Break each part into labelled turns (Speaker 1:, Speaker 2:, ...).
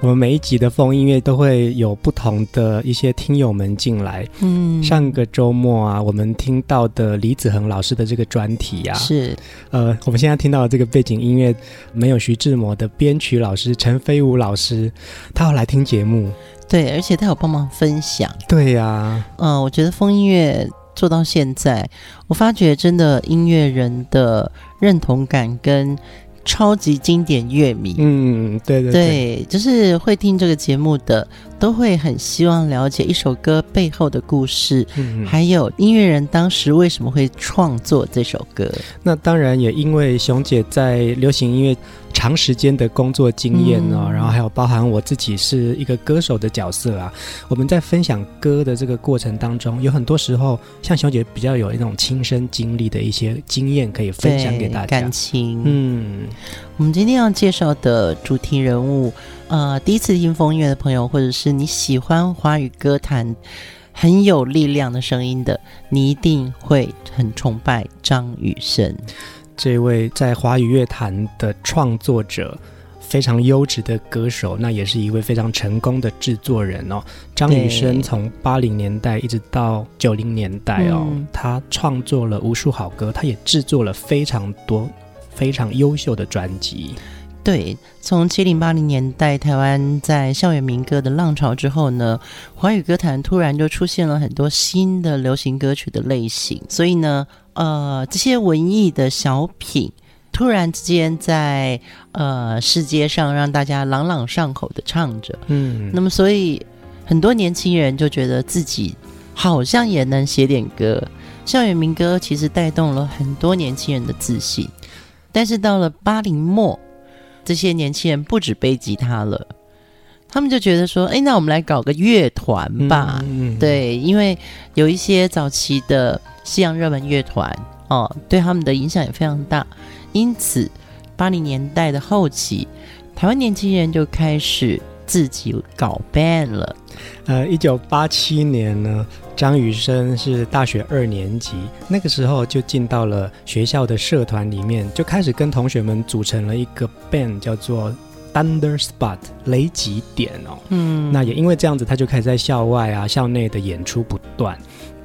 Speaker 1: 我们每一集的风音乐都会有不同的一些听友们进来。嗯，上个周末啊，我们听到的李子恒老师的这个专题啊，
Speaker 2: 是
Speaker 1: 呃，我们现在听到的这个背景音乐没有徐志摩的编曲老师陈飞武老师，他要来听节目。
Speaker 2: 对，而且他有帮忙分享。
Speaker 1: 对呀、啊，
Speaker 2: 嗯、呃，我觉得风音乐做到现在，我发觉真的音乐人的认同感跟。超级经典乐迷，
Speaker 1: 嗯，对对对，
Speaker 2: 对，就是会听这个节目的，都会很希望了解一首歌背后的故事，嗯，还有音乐人当时为什么会创作这首歌。
Speaker 1: 那当然也因为熊姐在流行音乐。长时间的工作经验哦，嗯，然后还有包含我自己是一个歌手的角色啊。我们在分享歌的这个过程当中，有很多时候像熊姐比较有一种亲身经历的一些经验可以分享给大家。
Speaker 2: 感情，嗯，我们今天要介绍的主题人物，呃，第一次听风音乐的朋友，或者是你喜欢华语歌坛很有力量的声音的，你一定会很崇拜张雨生。
Speaker 1: 这位在华语乐坛的创作者，非常优质的歌手，那也是一位非常成功的制作人哦。张雨生从八零年代一直到九零年代哦，嗯，他创作了无数好歌，他也制作了非常多非常优秀的专辑。
Speaker 2: 对，从七零八零年代台湾在校园民歌的浪潮之后呢，华语歌坛突然就出现了很多新的流行歌曲的类型，所以呢。呃，这些文艺的小品突然之间在呃世界上让大家朗朗上口的唱着，嗯，那么所以很多年轻人就觉得自己好像也能写点歌，校园民歌其实带动了很多年轻人的自信。但是到了八零末，这些年轻人不止背吉他了，他们就觉得说，哎，那我们来搞个乐团吧，嗯，对，因为有一些早期的。西洋热门乐团哦，对他们的影响也非常大。因此，八零年代的后期，台湾年轻人就开始自己搞 band 了。
Speaker 1: 呃，一九八七年呢，张雨生是大学二年级，那个时候就进到了学校的社团里面，就开始跟同学们组成了一个 band，叫做 Thunder Spot 雷击点哦。嗯，那也因为这样子，他就开始在校外啊、校内的演出不断。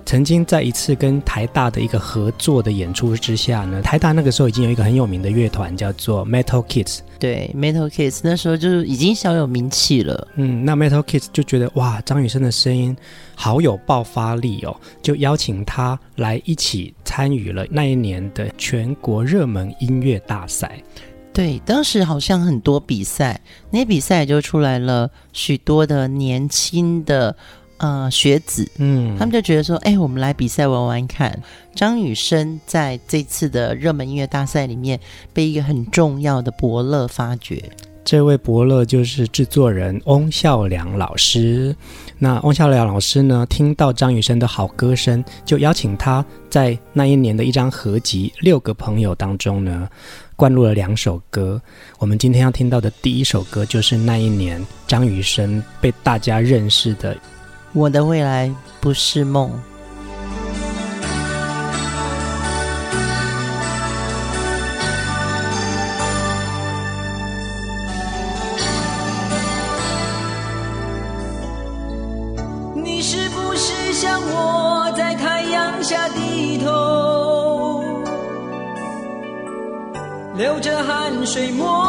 Speaker 1: 曾经在一次跟台大的一个合作的演出之下呢，台大那个时候已经有一个很有名的乐团叫做 Metal Kids，
Speaker 2: 对，Metal Kids 那时候就是已经小有名气了。
Speaker 1: 嗯，那 Metal Kids 就觉得哇，张雨生的声音好有爆发力哦，就邀请他来一起参与了那一年的全国热门音乐大赛。
Speaker 2: 对，当时好像很多比赛，那些比赛就出来了许多的年轻的。呃，学子，嗯，他们就觉得说，哎，我们来比赛玩玩看。张雨生在这次的热门音乐大赛里面，被一个很重要的伯乐发掘。
Speaker 1: 这位伯乐就是制作人翁孝良老师。那翁孝良老师呢，听到张雨生的好歌声，就邀请他在那一年的一张合集《六个朋友》当中呢，灌入了两首歌。我们今天要听到的第一首歌，就是那一年张雨生被大家认识的。
Speaker 2: 我的未来不是梦。
Speaker 3: 你是不是像我在太阳下低头，流着汗水默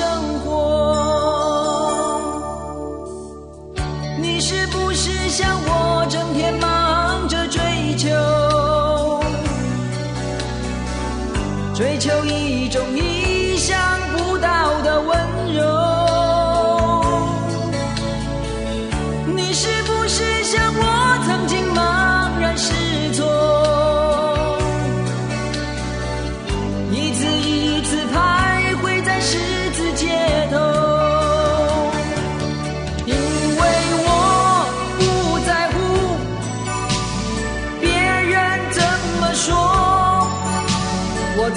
Speaker 4: 生活。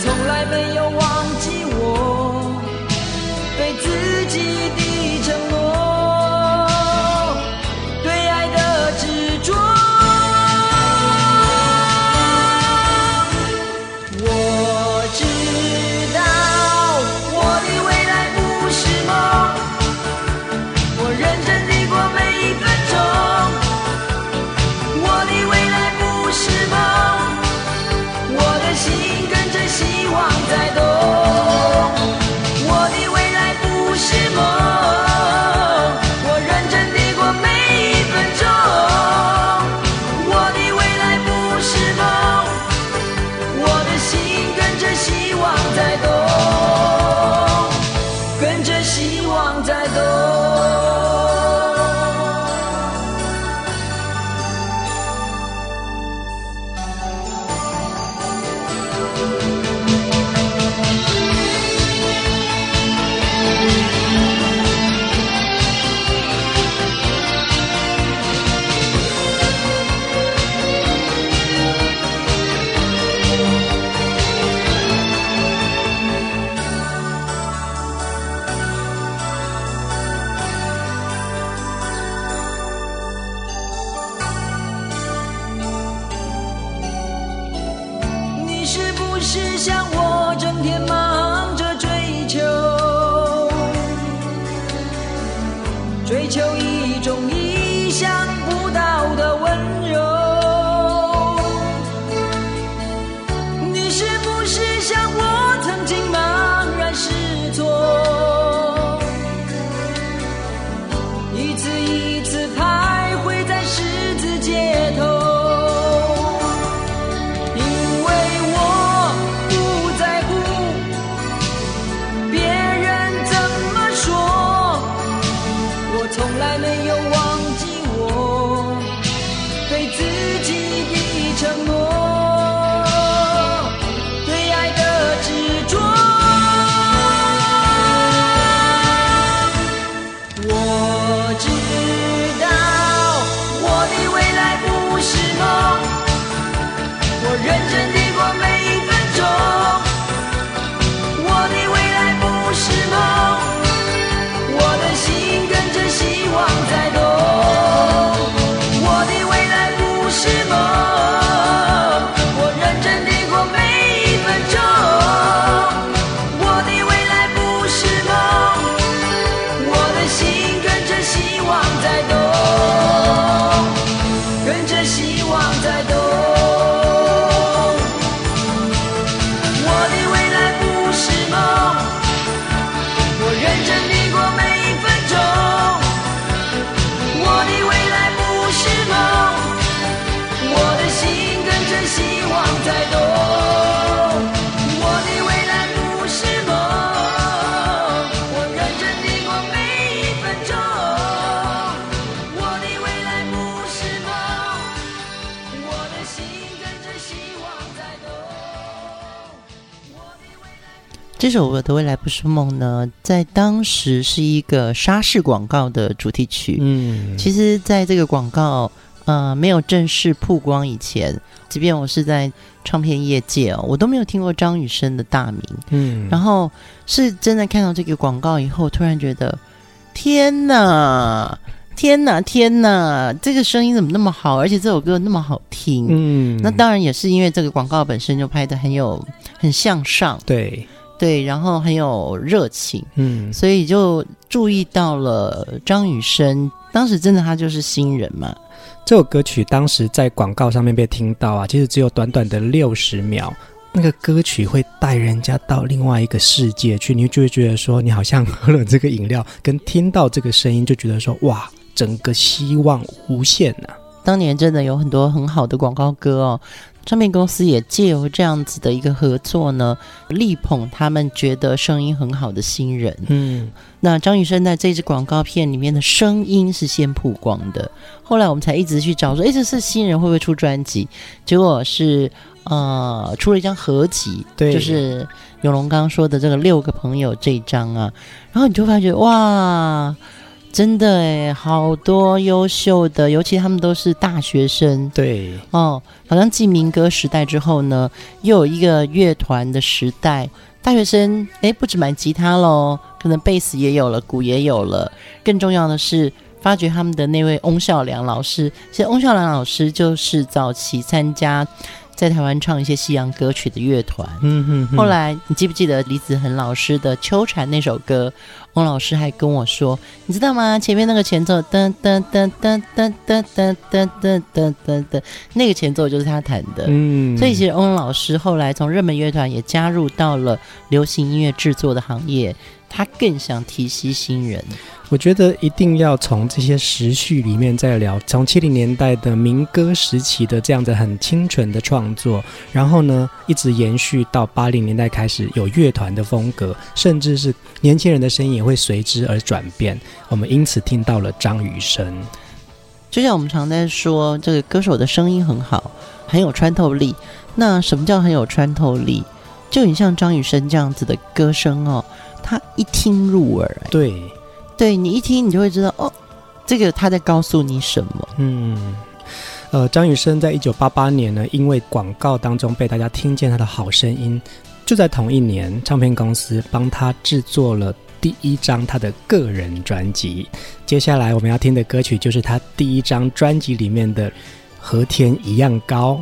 Speaker 4: 从来没有
Speaker 3: 忘首《我的未来不是梦》呢，在当时是一个沙士广告的主题曲。嗯，其实，在这个广告呃没有正式曝光以前，即便我是在唱片业界哦，我都没有听过张雨生的大名。嗯，然后是真的看到这个广告以后，突然觉得天哪，天呐，天呐，这个声音怎么那么好？而且这首歌那么好听。嗯，那当然也是因为这个广告本身就拍的很有很向上。
Speaker 1: 对。
Speaker 3: 对，然后很有热情，嗯，所以就注意到了张雨生。当时真的他就是新人嘛。
Speaker 1: 这首歌曲当时在广告上面被听到啊，其实只有短短的六十秒，那个歌曲会带人家到另外一个世界去，你就会觉得说，你好像喝了这个饮料，跟听到这个声音，就觉得说，哇，整个希望无限呐、啊！
Speaker 2: 当年真的有很多很好的广告歌哦。唱片公司也借由这样子的一个合作呢，力捧他们觉得声音很好的新人。
Speaker 1: 嗯，
Speaker 2: 那张雨生在这支广告片里面的声音是先曝光的，后来我们才一直去找说，哎，这是新人会不会出专辑？结果是呃，出了一张合集，
Speaker 1: 对，
Speaker 2: 就是永龙刚刚说的这个六个朋友这一张啊，然后你就发觉哇。真的诶，好多优秀的，尤其他们都是大学生。
Speaker 1: 对
Speaker 2: 哦，好像继民歌时代之后呢，又有一个乐团的时代。大学生诶，不止买吉他喽，可能贝斯也有了，鼓也有了。更重要的是，发掘他们的那位翁孝良老师。其实翁孝良老师就是早期参加。在台湾唱一些西洋歌曲的乐团，
Speaker 1: 嗯哼哼，
Speaker 2: 后来你记不记得李子恒老师的《秋蝉》那首歌？翁老师还跟我说，你知道吗？前面那个前奏，噔噔噔噔噔噔噔噔噔噔噔噔，那个前奏就是他弹的。
Speaker 1: 嗯，
Speaker 2: 所以其实翁老师后来从热门乐团也加入到了流行音乐制作的行业，他更想提携新人。
Speaker 1: 我觉得一定要从这些时序里面再聊，从七零年代的民歌时期的这样子很清纯的创作，然后呢，一直延续到八零年代开始有乐团的风格，甚至是年轻人的声音也会随之而转变。我们因此听到了张雨生，
Speaker 2: 就像我们常在说，这个歌手的声音很好，很有穿透力。那什么叫很有穿透力？就很像张雨生这样子的歌声哦，他一听入耳，
Speaker 1: 对。
Speaker 2: 对，你一听，你就会知道哦，这个他在告诉你什么。
Speaker 1: 嗯，呃，张雨生在一九八八年呢，因为广告当中被大家听见他的好声音，就在同一年，唱片公司帮他制作了第一张他的个人专辑。接下来我们要听的歌曲就是他第一张专辑里面的《和天一样高》。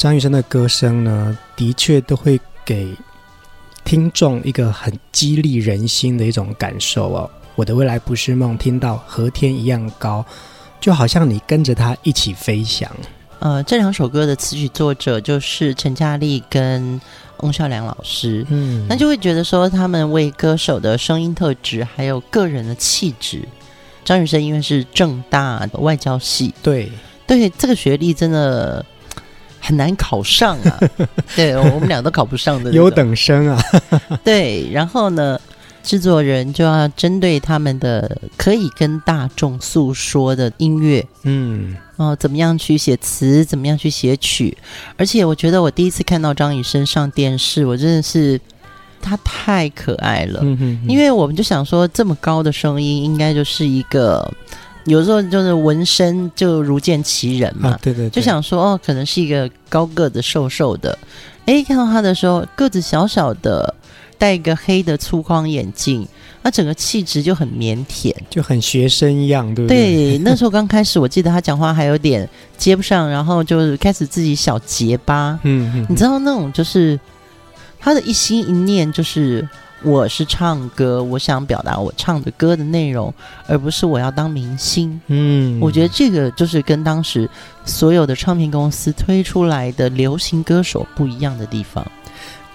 Speaker 3: 张雨生的歌声呢，的确都会给听众一个很激励人心的一种感受哦。我的未来不是梦，听到和天一样高，就好像你跟着他一起飞翔。
Speaker 2: 呃，这两首歌的词曲作者就是陈嘉丽跟翁孝良老师。嗯，那就会觉得说，他们为歌手的声音特质还有个人的气质。张雨生因为是正大的外交系，
Speaker 3: 对
Speaker 2: 对，这个学历真的很难考上啊。对，我们俩都考不上的
Speaker 3: 优等生啊。
Speaker 2: 对，然后呢，制作人就要针对他们的可以跟大众诉说的音乐，嗯，哦，怎么样去写词，怎么样去写曲，而且我觉得我第一次看到张雨生上电视，我真的是。他太可爱了，嗯哼哼，因为我们就想说，这么高的声音，应该就是一个，有时候就是纹身就如见其人嘛，啊、对，对对，就想说哦，可能是一个高个子、瘦瘦的。哎，看到他的时候，个子小小的，戴一个黑的粗框眼镜，那整个气质就很腼腆，
Speaker 3: 就很学生一样，对不对？
Speaker 2: 对，那时候刚开始，我记得他讲话还有点接不上，然后就开始自己小结巴，嗯嗯，你知道那种就是。他的一心一念就是，我是唱歌，我想表达我唱的歌的内容，而不是我要当明星。嗯，我觉得这个就是跟当时所有的唱片公司推出来的流行歌手不一样的地方。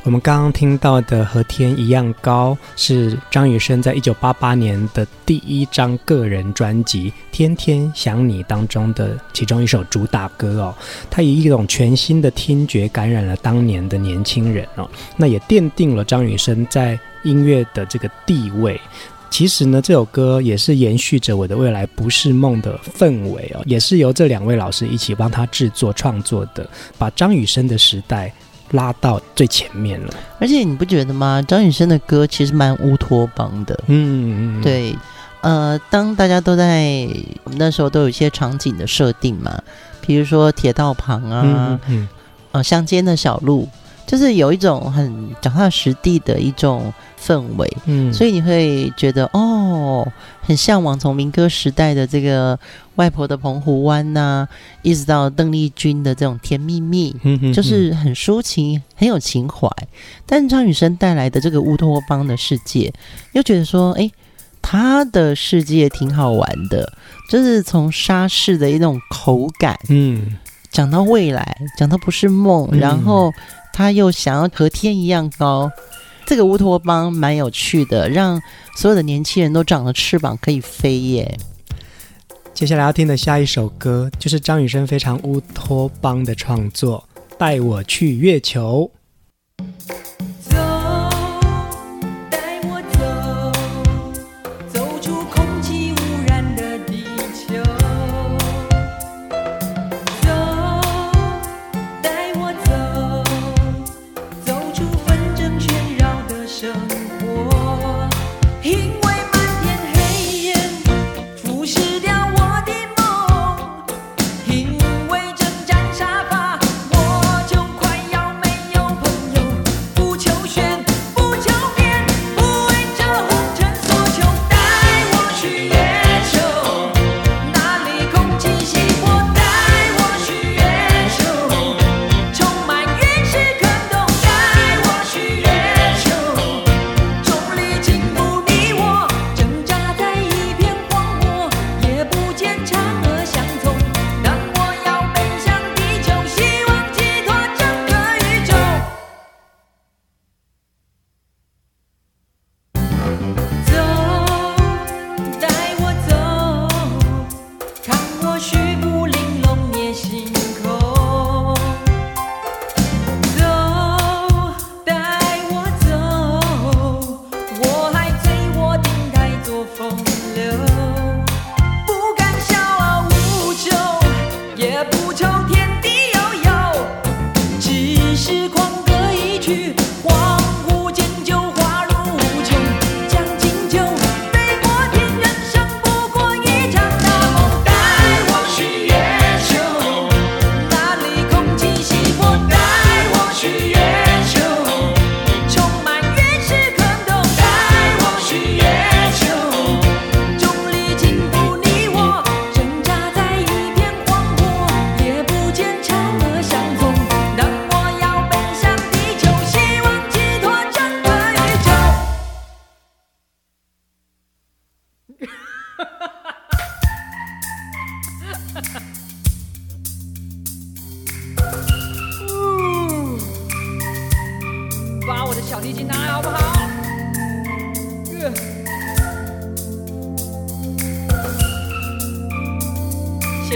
Speaker 3: 我们刚刚听到的《和天一样高》是张雨生在一九八八年的第一张个人专辑《天天想你》当中的其中一首主打歌哦。他以一种全新的听觉感染了当年的年轻人哦，那也奠定了张雨生在音乐的这个地位。其实呢，这首歌也是延续着《我的未来不是梦》的氛围哦，也是由这两位老师一起帮他制作创作的，把张雨生的时代。拉到最前面了，
Speaker 2: 而且你不觉得吗？张雨生的歌其实蛮乌托邦的。嗯，对，呃，当大家都在我们那时候都有一些场景的设定嘛，比如说铁道旁啊，嗯，嗯，呃，乡间的小路，就是有一种很脚踏实地的一种氛围。嗯，所以你会觉得哦，很向往从民歌时代的这个。外婆的澎湖湾呐、啊，一直到邓丽君的这种甜蜜蜜，嗯、哼哼就是很抒情，很有情怀。但是张雨生带来的这个乌托邦的世界，又觉得说，哎，他的世界挺好玩的，就是从沙士的一种口感，嗯，讲到未来，讲到不是梦，嗯、然后他又想要和天一样高，这个乌托邦蛮有趣的，让所有的年轻人都长了翅膀可以飞耶。
Speaker 3: 接下来要听的下一首歌，就是张雨生非常乌托邦的创作，《带我去月球》。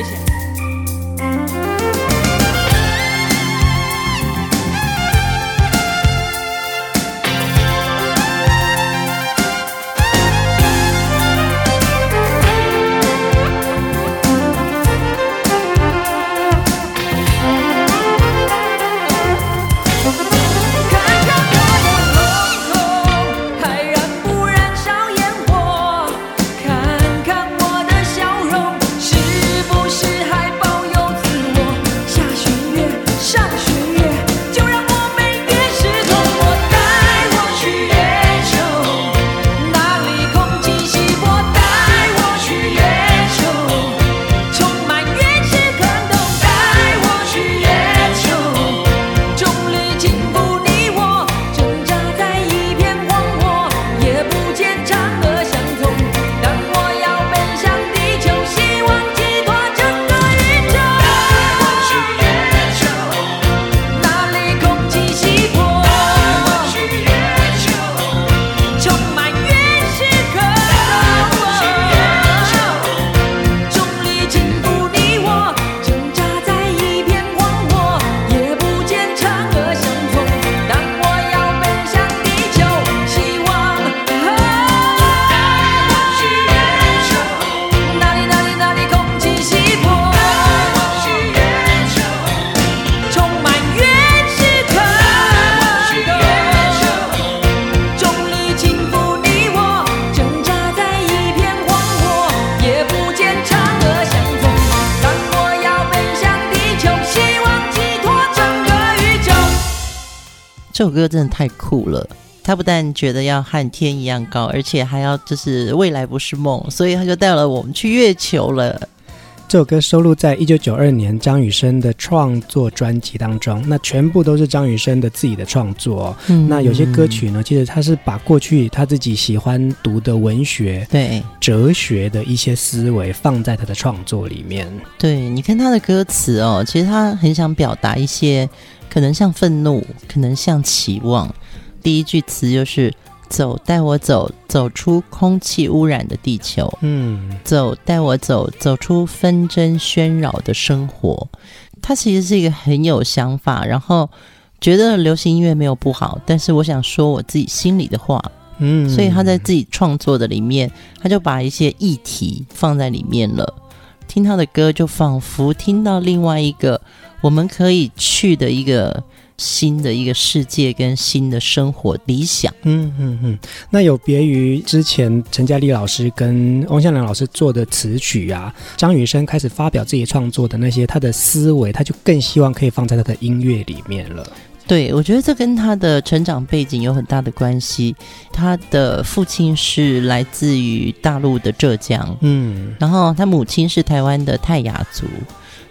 Speaker 3: 谢谢。
Speaker 2: 这首歌真的太酷了，他不但觉得要和天一样高，而且还要就是未来不是梦，所以他就带了我们去月球了。
Speaker 1: 这首歌收录在一九九二年张雨生的创作专辑当中，那全部都是张雨生的自己的创作哦。嗯，那有些歌曲呢，其实他是把过去他自己喜欢读的文学、对哲学的一些思维放在他的创作里面。
Speaker 2: 对，你看他的歌词哦，其实他很想表达一些。可能像愤怒，可能像期望。第一句词就是“走，带我走，走出空气污染的地球。”嗯，走，带我走，走出纷争喧扰的生活。他其实是一个很有想法，然后觉得流行音乐没有不好，但是我想说我自己心里的话。嗯，所以他在自己创作的里面，他就把一些议题放在里面了。听他的歌，就仿佛听到另外一个。我们可以去的一个新的一个世界跟新的生活理想，
Speaker 1: 嗯嗯嗯。那有别于之前陈嘉丽老师跟翁向良老师做的词曲啊，张雨生开始发表自己创作的那些他的思维，他就更希望可以放在他的音乐里面了。
Speaker 2: 对，我觉得这跟他的成长背景有很大的关系。他的父亲是来自于大陆的浙江，嗯，然后他母亲是台湾的泰雅族。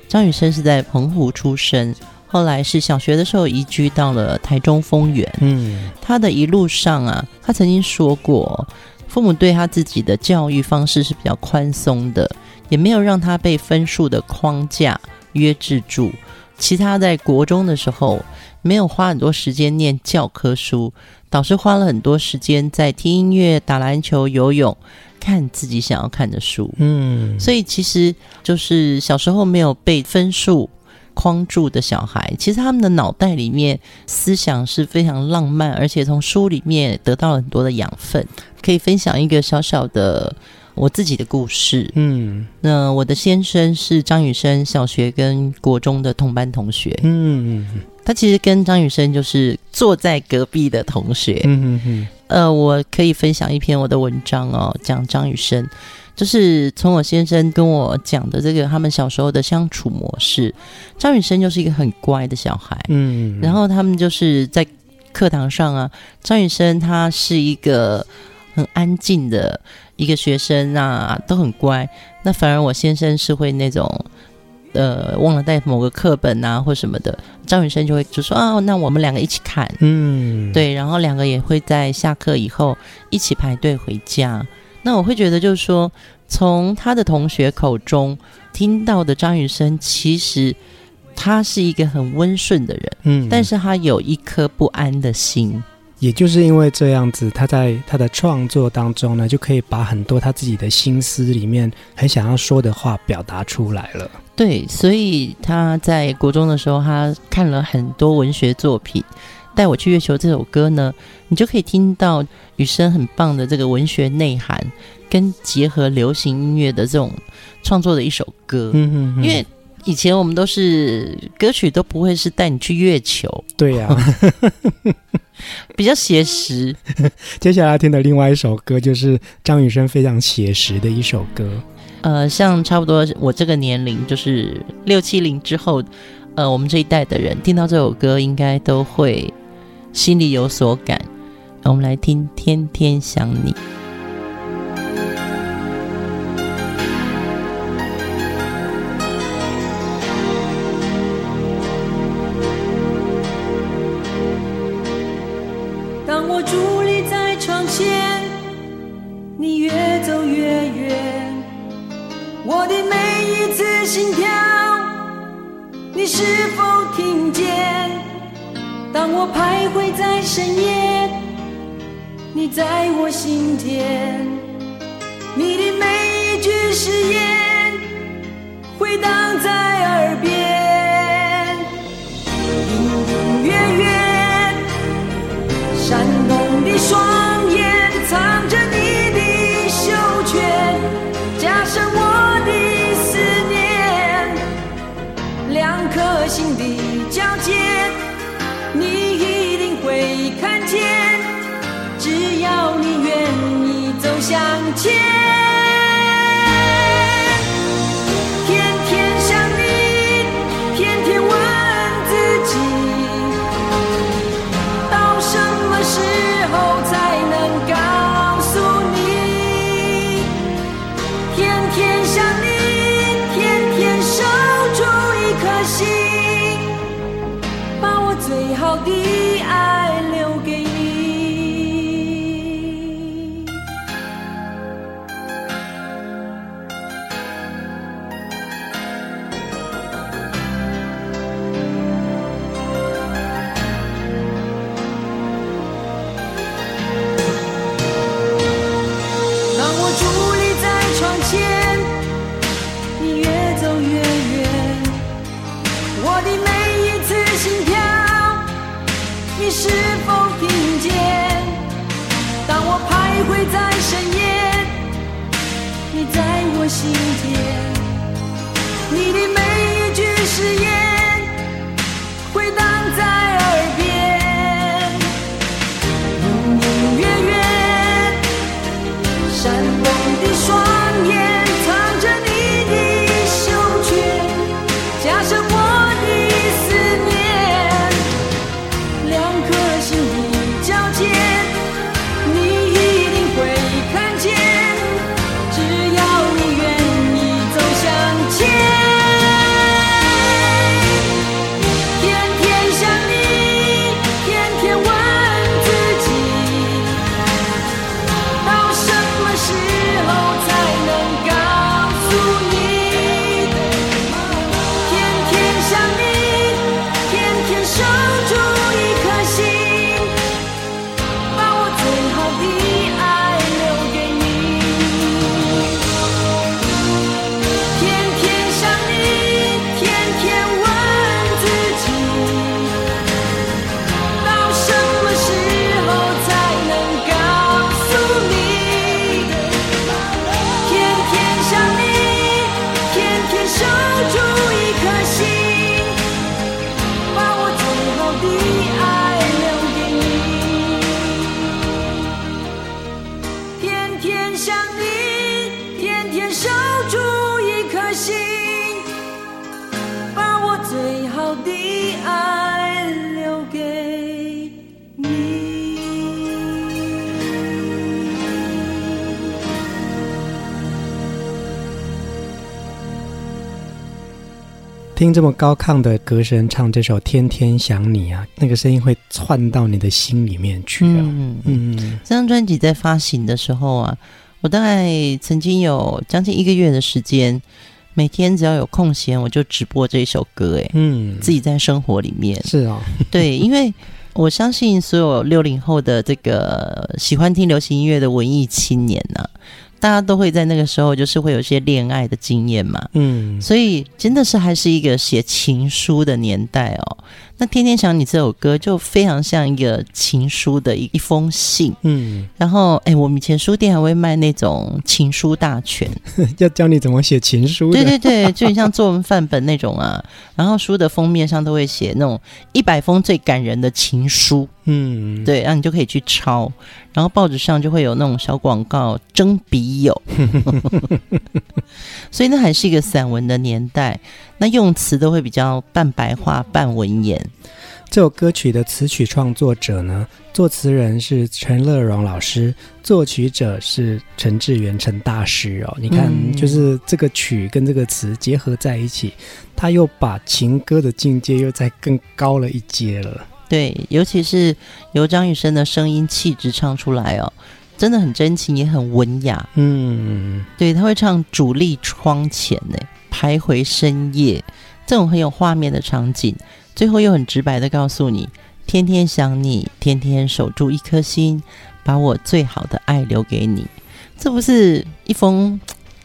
Speaker 2: 张雨生是在澎湖出生，后来是小学的时候移居到了台中丰原。嗯，他的一路上啊，他曾经说过，父母对他自己的教育方式是比较宽松的，也没有让他被分数的框架约制住。其他在国中的时候，没有花很多时间念教科书，导师花了很多时间在听音乐、打篮球、游泳。看自己想要看的书，嗯，所以其实就是小时候没有被分数框住的小孩，其实他们的脑袋里面思想是非常浪漫，而且从书里面得到了很多的养分。可以分享一个小小的我自己的故事，嗯，那我的先生是张雨生小学跟国中的同班同学，嗯，他其实跟张雨生就是坐在隔壁的同学，嗯嗯嗯。呃，我可以分享一篇我的文章哦，讲张雨生，就是从我先生跟我讲的这个他们小时候的相处模式。张雨生就是一个很乖的小孩，嗯，然后他们就是在课堂上啊，张雨生他是一个很安静的一个学生啊，都很乖。那反而我先生是会那种。呃，忘了带某个课本啊，或什么的，张雨生就会就说啊，那我们两个一起看，嗯，对，然后两个也会在下课以后一起排队回家。那我会觉得，就是说，从他的同学口中听到的张雨生，其实他是一个很温顺的人，嗯，但是他有一颗不安的心。
Speaker 1: 也就是因为这样子，他在他的创作当中呢，就可以把很多他自己的心思里面很想要说的话表达出来了。
Speaker 2: 对，所以他在国中的时候，他看了很多文学作品。带我去月球这首歌呢，你就可以听到雨声很棒的这个文学内涵，跟结合流行音乐的这种创作的一首歌。嗯嗯嗯，因为。以前我们都是歌曲都不会是带你去月球，
Speaker 1: 对呀、啊，
Speaker 2: 比较写实。
Speaker 1: 接下来听的另外一首歌就是张雨生非常写实的一首歌。
Speaker 2: 呃，像差不多我这个年龄，就是六七零之后，呃，我们这一代的人听到这首歌，应该都会心里有所感。我们来听《天天想你》。
Speaker 3: 心
Speaker 1: 听这么高亢的歌声唱这首《天天想你》啊，那个声音会窜到你的心里面去啊。嗯
Speaker 2: 嗯，这张专辑在发行的时候啊，我大概曾经有将近一个月的时间，每天只要有空闲，我就直播这一首歌，哎，
Speaker 1: 嗯，
Speaker 2: 自己在生活里面
Speaker 1: 是哦，
Speaker 2: 对，因为我相信所有六零后的这个喜欢听流行音乐的文艺青年呢、啊。大家都会在那个时候，就是会有一些恋爱的经验嘛，
Speaker 1: 嗯，
Speaker 2: 所以真的是还是一个写情书的年代哦。那天天想你这首歌就非常像一个情书的一一封信，
Speaker 1: 嗯，
Speaker 2: 然后哎，我们以前书店还会卖那种情书大全，
Speaker 1: 要教你怎么写情书，
Speaker 2: 对对对，就很像作文范本那种啊。然后书的封面上都会写那种一百封最感人的情书，
Speaker 1: 嗯，
Speaker 2: 对，然后你就可以去抄。然后报纸上就会有那种小广告征笔友，所以那还是一个散文的年代。那用词都会比较半白话半文言。
Speaker 1: 这首歌曲的词曲创作者呢，作词人是陈乐融老师，作曲者是陈志远陈大师哦。你看，
Speaker 2: 嗯、
Speaker 1: 就是这个曲跟这个词结合在一起，他又把情歌的境界又再更高了一阶了。
Speaker 2: 对，尤其是由张雨生的声音气质唱出来哦，真的很真情，也很文雅。
Speaker 1: 嗯，
Speaker 2: 对，他会唱“主力窗前”呢。徘徊深夜，这种很有画面的场景，最后又很直白的告诉你：天天想你，天天守住一颗心，把我最好的爱留给你。这不是一封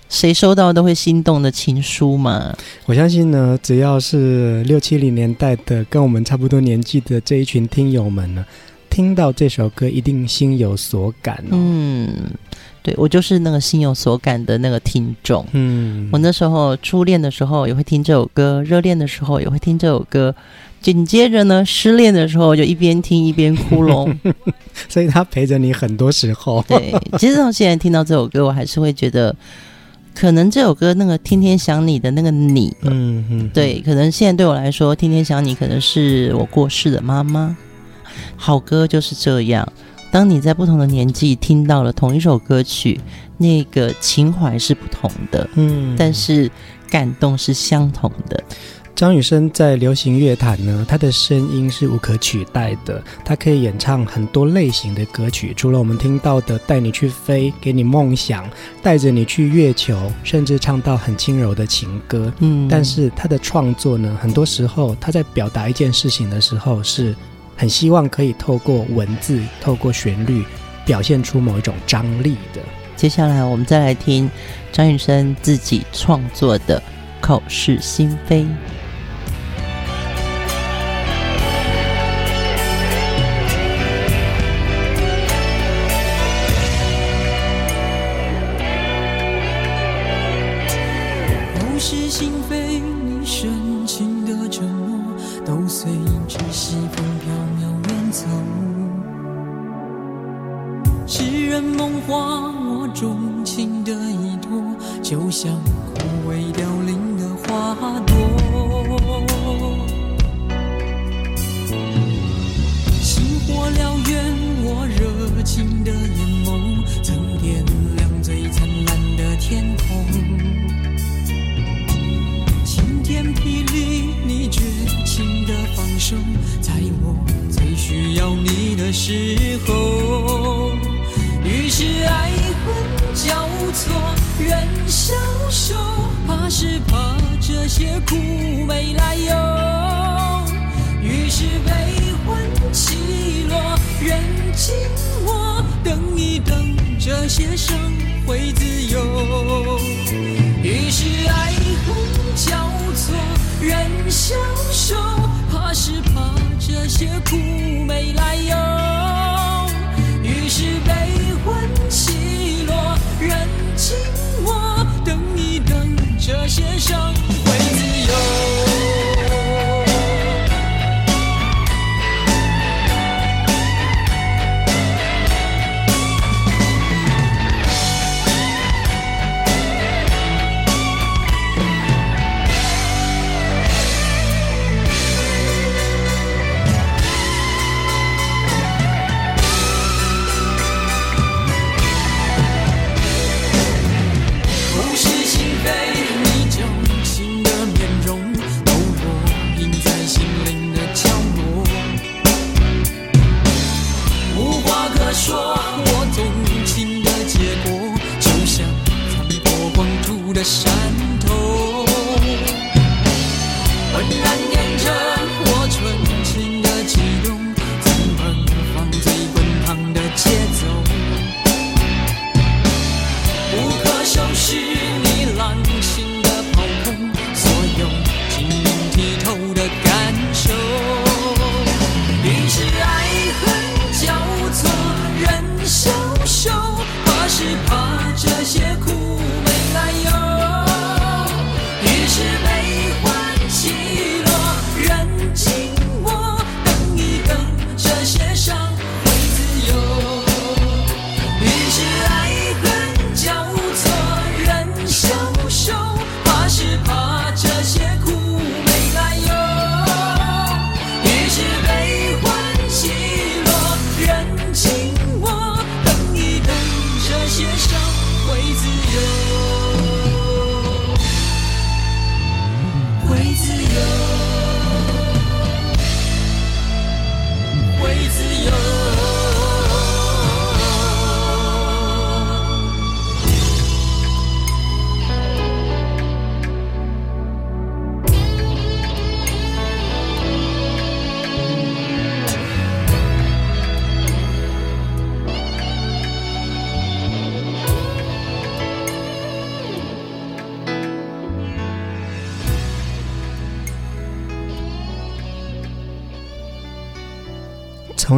Speaker 2: 谁收到都会心动的情书吗？
Speaker 1: 我相信呢，只要是六七零年代的跟我们差不多年纪的这一群听友们呢，听到这首歌一定心有所感哦。
Speaker 2: 嗯。对，我就是那个心有所感的那个听众。
Speaker 1: 嗯，
Speaker 2: 我那时候初恋的时候也会听这首歌，热恋的时候也会听这首歌，紧接着呢，失恋的时候就一边听一边哭喽。
Speaker 1: 所以他陪着你很多时候。
Speaker 2: 对，其实到现在听到这首歌，我还是会觉得，可能这首歌那个天天想你的那个你，
Speaker 1: 嗯嗯，
Speaker 2: 对，可能现在对我来说，天天想你可能是我过世的妈妈。好歌就是这样。当你在不同的年纪听到了同一首歌曲，那个情怀是不同的，
Speaker 1: 嗯，
Speaker 2: 但是感动是相同的。
Speaker 1: 张雨生在流行乐坛呢，他的声音是无可取代的，他可以演唱很多类型的歌曲，除了我们听到的《带你去飞》、《给你梦想》、《带着你去月球》，甚至唱到很轻柔的情歌，
Speaker 2: 嗯，
Speaker 1: 但是他的创作呢，很多时候他在表达一件事情的时候是。很希望可以透过文字、透过旋律，表现出某一种张力的。
Speaker 2: 接下来，我们再来听张雨生自己创作的《口是心非》。
Speaker 3: 口是心非，我钟情的依托，就像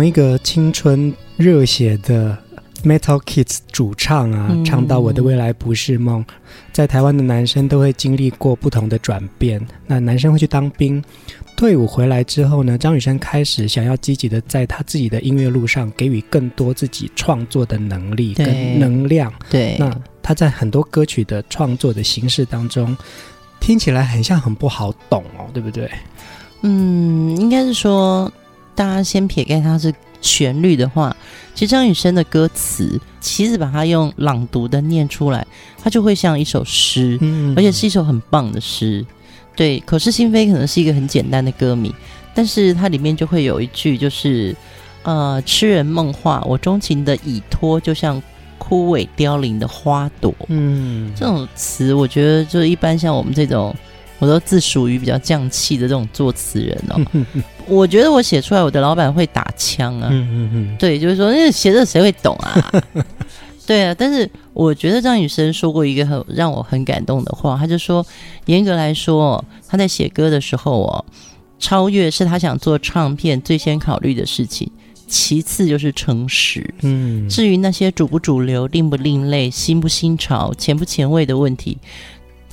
Speaker 3: 从一
Speaker 1: 个青春热血的 Metal Kids 主唱啊，嗯、唱到我的未来不是梦，在台湾的男生都会经历过不同的转变。那男生会去当兵，退伍回来之后呢，张雨生开始想要积极的在他自己的音乐路上给予更多自己创作的能力跟能量。
Speaker 2: 对，
Speaker 1: 那他在很多歌曲的创作的形式当中，听起来很像很不好懂哦，对不对？
Speaker 2: 嗯，应该是说，大家先撇开它是旋律的话，其实张雨生的歌词，其实把它用朗读的念出来，它就会像一首诗，嗯，而且是一首很棒的诗。对，口是心非可能是一个很简单的歌名，但是它里面就会有一句，就是呃，痴人梦话，我钟情的倚托，就像枯萎凋零的花朵。嗯，这种词，我觉得就一般像我们这种。我都自属于比较降气的这种作词人哦，我觉得我写出来，我的老板会打枪啊，嗯嗯嗯对，就是说，那写这谁会懂啊？对啊，但是我觉得张雨生说过一个很让我很感动的话，他就说，严格来说，他在写歌的时候哦，超越是他想做唱片最先考虑的事情，其次就是诚实。嗯，至于那些主不主流、另不另类、新不新潮、前不前卫的问题。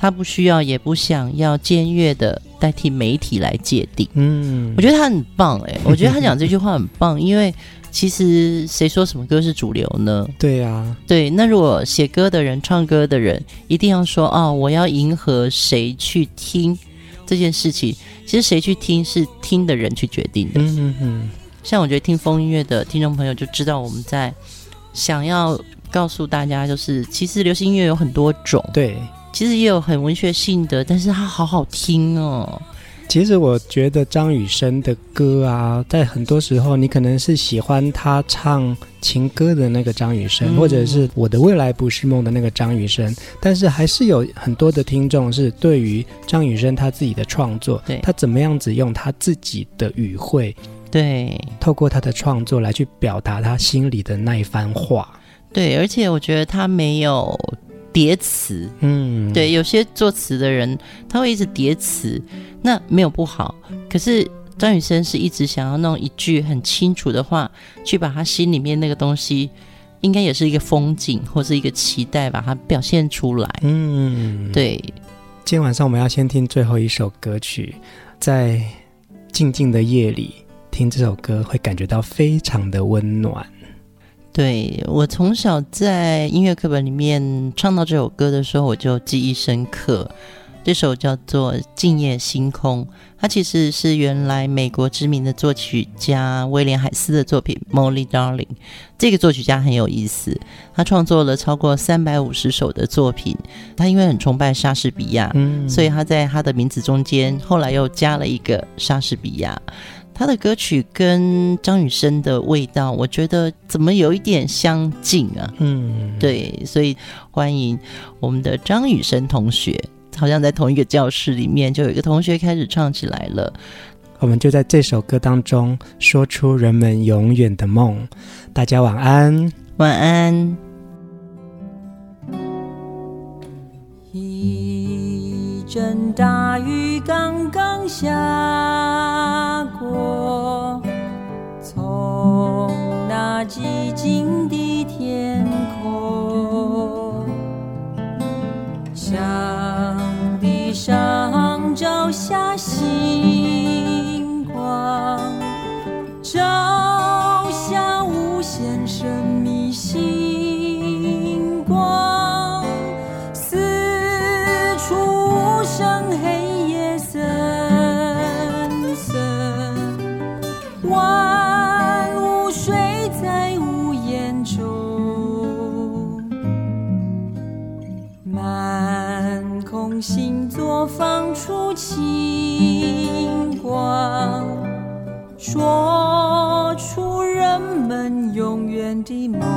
Speaker 2: 他不需要，也不想要僭越的代替媒体来界定。嗯，我觉得他很棒哎，我觉得他讲这句话很棒，因为其实谁说什么歌是主流呢？
Speaker 1: 对啊，
Speaker 2: 对。那如果写歌的人、唱歌的人一定要说哦，我要迎合谁去听这件事情，其实谁去听是听的人去决定的。嗯嗯嗯。像我觉得听风音乐的听众朋友就知道我们在想要告诉大家，就是其实流行音乐有很多种。
Speaker 1: 对。
Speaker 2: 其实也有很文学性的，但是它好好听哦。
Speaker 1: 其实我觉得张雨生的歌啊，在很多时候，你可能是喜欢他唱情歌的那个张雨生，嗯、或者是我的未来不是梦的那个张雨生，但是还是有很多的听众是对于张雨生他自己的创作，
Speaker 2: 对
Speaker 1: 他怎么样子用他自己的语汇，
Speaker 2: 对，
Speaker 1: 透过他的创作来去表达他心里的那一番话。
Speaker 2: 对，而且我觉得他没有。叠词，嗯，对，有些作词的人他会一直叠词，那没有不好。可是张雨生是一直想要弄一句很清楚的话，去把他心里面那个东西，应该也是一个风景或是一个期待，把它表现出来。嗯，对。
Speaker 1: 今天晚上我们要先听最后一首歌曲，在静静的夜里听这首歌，会感觉到非常的温暖。
Speaker 2: 对，我从小在音乐课本里面唱到这首歌的时候，我就记忆深刻。这首叫做《静夜星空》，它其实是原来美国知名的作曲家威廉海斯的作品《Molly Darling》。这个作曲家很有意思，他创作了超过三百五十首的作品。他因为很崇拜莎士比亚，嗯，所以他在他的名字中间后来又加了一个莎士比亚。他的歌曲跟张雨生的味道，我觉得怎么有一点相近啊？嗯，对，所以欢迎我们的张雨生同学，好像在同一个教室里面，就有一个同学开始唱起来了。
Speaker 1: 我们就在这首歌当中说出人们永远的梦。大家晚安，
Speaker 2: 晚安。
Speaker 3: 一阵大雨刚刚下我，从那寂静的天空，永远